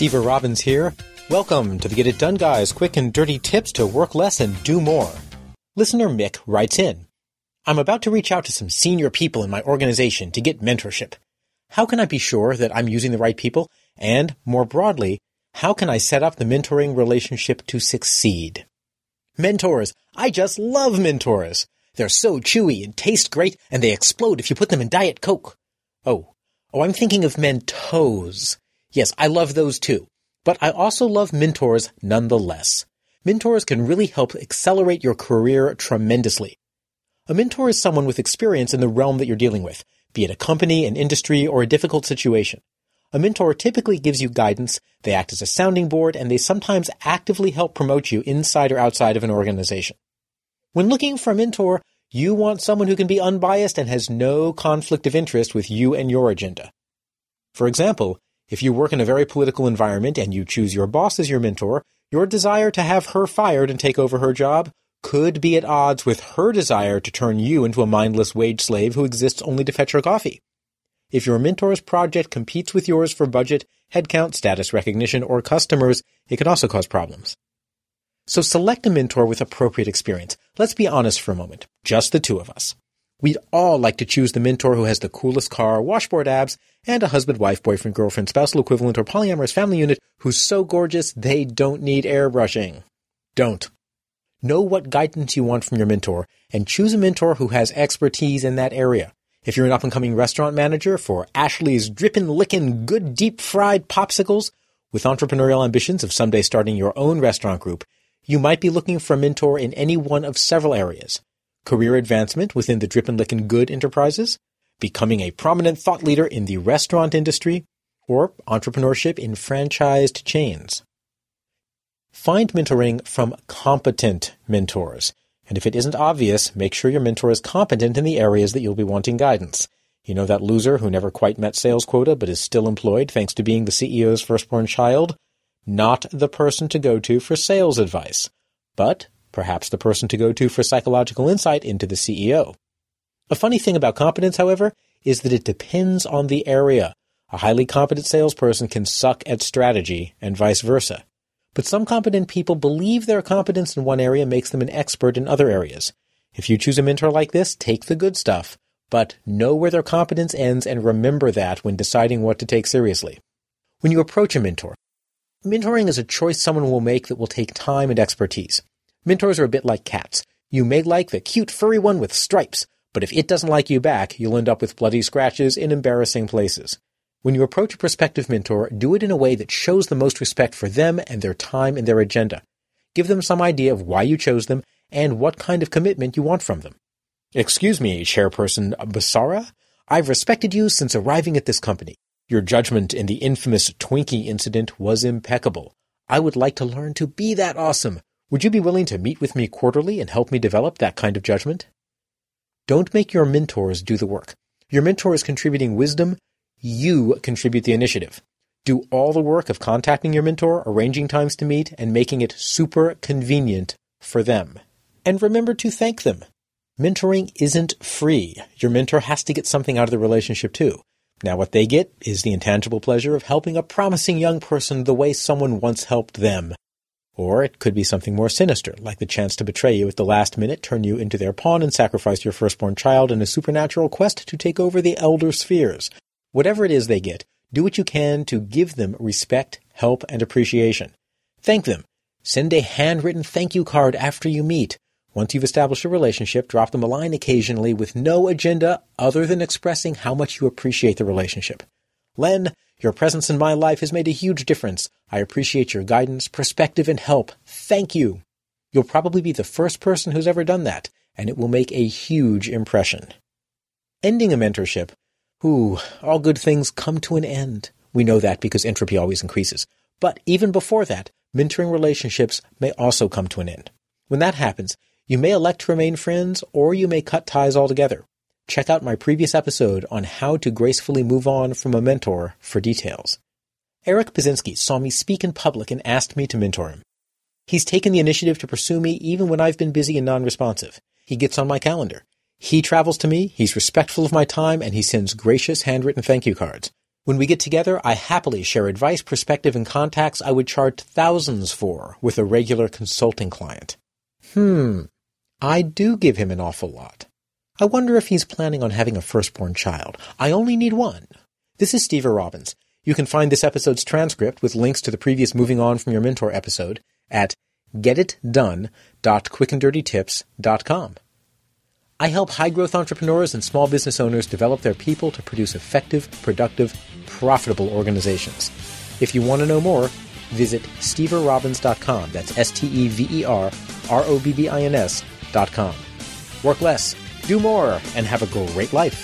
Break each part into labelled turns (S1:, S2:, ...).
S1: Steve Robbins here. Welcome to the Get It Done Guys quick and dirty tips to work less and do more. Listener Mick writes in I'm about to reach out to some senior people in my organization to get mentorship. How can I be sure that I'm using the right people? And more broadly, how can I set up the mentoring relationship to succeed? Mentors. I just love mentors. They're so chewy and taste great and they explode if you put them in Diet Coke. Oh, oh, I'm thinking of Mentos. Yes, I love those too. But I also love mentors nonetheless. Mentors can really help accelerate your career tremendously. A mentor is someone with experience in the realm that you're dealing with, be it a company, an industry, or a difficult situation. A mentor typically gives you guidance, they act as a sounding board, and they sometimes actively help promote you inside or outside of an organization. When looking for a mentor, you want someone who can be unbiased and has no conflict of interest with you and your agenda. For example, if you work in a very political environment and you choose your boss as your mentor, your desire to have her fired and take over her job could be at odds with her desire to turn you into a mindless wage slave who exists only to fetch her coffee. If your mentor's project competes with yours for budget, headcount, status recognition, or customers, it can also cause problems. So select a mentor with appropriate experience. Let's be honest for a moment. Just the two of us. We'd all like to choose the mentor who has the coolest car, washboard abs, and a husband, wife, boyfriend, girlfriend, spousal equivalent, or polyamorous family unit who's so gorgeous they don't need airbrushing. Don't. Know what guidance you want from your mentor and choose a mentor who has expertise in that area. If you're an up and coming restaurant manager for Ashley's drippin' lickin' good deep fried popsicles with entrepreneurial ambitions of someday starting your own restaurant group, you might be looking for a mentor in any one of several areas career advancement within the Drippin' Lickin' Good enterprises, becoming a prominent thought leader in the restaurant industry, or entrepreneurship in franchised chains. Find mentoring from competent mentors. And if it isn't obvious, make sure your mentor is competent in the areas that you'll be wanting guidance. You know that loser who never quite met sales quota but is still employed thanks to being the CEO's firstborn child? Not the person to go to for sales advice, but perhaps the person to go to for psychological insight into the CEO. A funny thing about competence, however, is that it depends on the area. A highly competent salesperson can suck at strategy and vice versa. But some competent people believe their competence in one area makes them an expert in other areas. If you choose a mentor like this, take the good stuff, but know where their competence ends and remember that when deciding what to take seriously. When you approach a mentor, mentoring is a choice someone will make that will take time and expertise. Mentors are a bit like cats. You may like the cute furry one with stripes, but if it doesn't like you back, you'll end up with bloody scratches in embarrassing places. When you approach a prospective mentor, do it in a way that shows the most respect for them and their time and their agenda. Give them some idea of why you chose them and what kind of commitment you want from them. Excuse me, Chairperson Basara. I've respected you since arriving at this company. Your judgment in the infamous Twinkie incident was impeccable. I would like to learn to be that awesome. Would you be willing to meet with me quarterly and help me develop that kind of judgment? Don't make your mentors do the work. Your mentor is contributing wisdom. You contribute the initiative. Do all the work of contacting your mentor, arranging times to meet, and making it super convenient for them. And remember to thank them. Mentoring isn't free. Your mentor has to get something out of the relationship too. Now what they get is the intangible pleasure of helping a promising young person the way someone once helped them. Or it could be something more sinister, like the chance to betray you at the last minute, turn you into their pawn, and sacrifice your firstborn child in a supernatural quest to take over the Elder Spheres. Whatever it is they get, do what you can to give them respect, help, and appreciation. Thank them. Send a handwritten thank you card after you meet. Once you've established a relationship, drop them a line occasionally with no agenda other than expressing how much you appreciate the relationship. Len, your presence in my life has made a huge difference. I appreciate your guidance, perspective, and help. Thank you. You'll probably be the first person who's ever done that, and it will make a huge impression. Ending a mentorship. Ooh, all good things come to an end. We know that because entropy always increases. But even before that, mentoring relationships may also come to an end. When that happens, you may elect to remain friends or you may cut ties altogether. Check out my previous episode on how to gracefully move on from a mentor for details. Eric Pazinski saw me speak in public and asked me to mentor him. He's taken the initiative to pursue me even when I've been busy and non-responsive. He gets on my calendar. He travels to me, he's respectful of my time, and he sends gracious handwritten thank you cards. When we get together, I happily share advice, perspective, and contacts I would charge thousands for with a regular consulting client. Hmm. I do give him an awful lot. I wonder if he's planning on having a firstborn child. I only need one. This is Steve Robbins. You can find this episode's transcript with links to the previous Moving On from Your Mentor episode at getitdone.quickanddirtytips.com. I help high growth entrepreneurs and small business owners develop their people to produce effective, productive, profitable organizations. If you want to know more, visit steverrobbins.com. That's S T E V E R R O B B I N S.com. Work less, do more, and have a great life.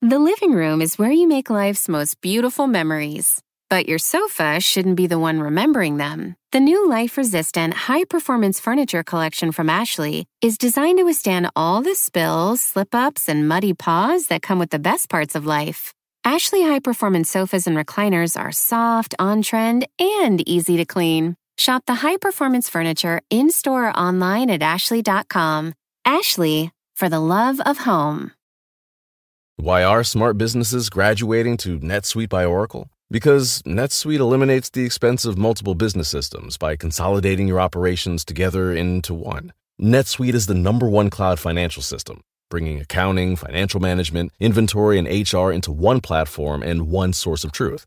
S2: The living room is where you make life's most beautiful memories. But your sofa shouldn't be the one remembering them. The new life resistant, high performance furniture collection from Ashley is designed to withstand all the spills, slip ups, and muddy paws that come with the best parts of life. Ashley high performance sofas and recliners are soft, on trend, and easy to clean. Shop the high performance furniture in store or online at ashley.com. Ashley, for the love of home.
S3: Why are smart businesses graduating to NetSuite by Oracle? Because NetSuite eliminates the expense of multiple business systems by consolidating your operations together into one. NetSuite is the number one cloud financial system, bringing accounting, financial management, inventory, and HR into one platform and one source of truth.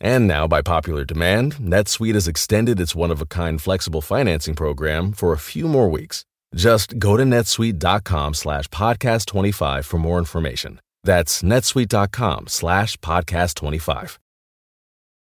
S3: And now, by popular demand, NetSuite has extended its one-of-a-kind flexible financing program for a few more weeks. Just go to netsuite.com slash podcast25 for more information. That's netsuite.com slash podcast25.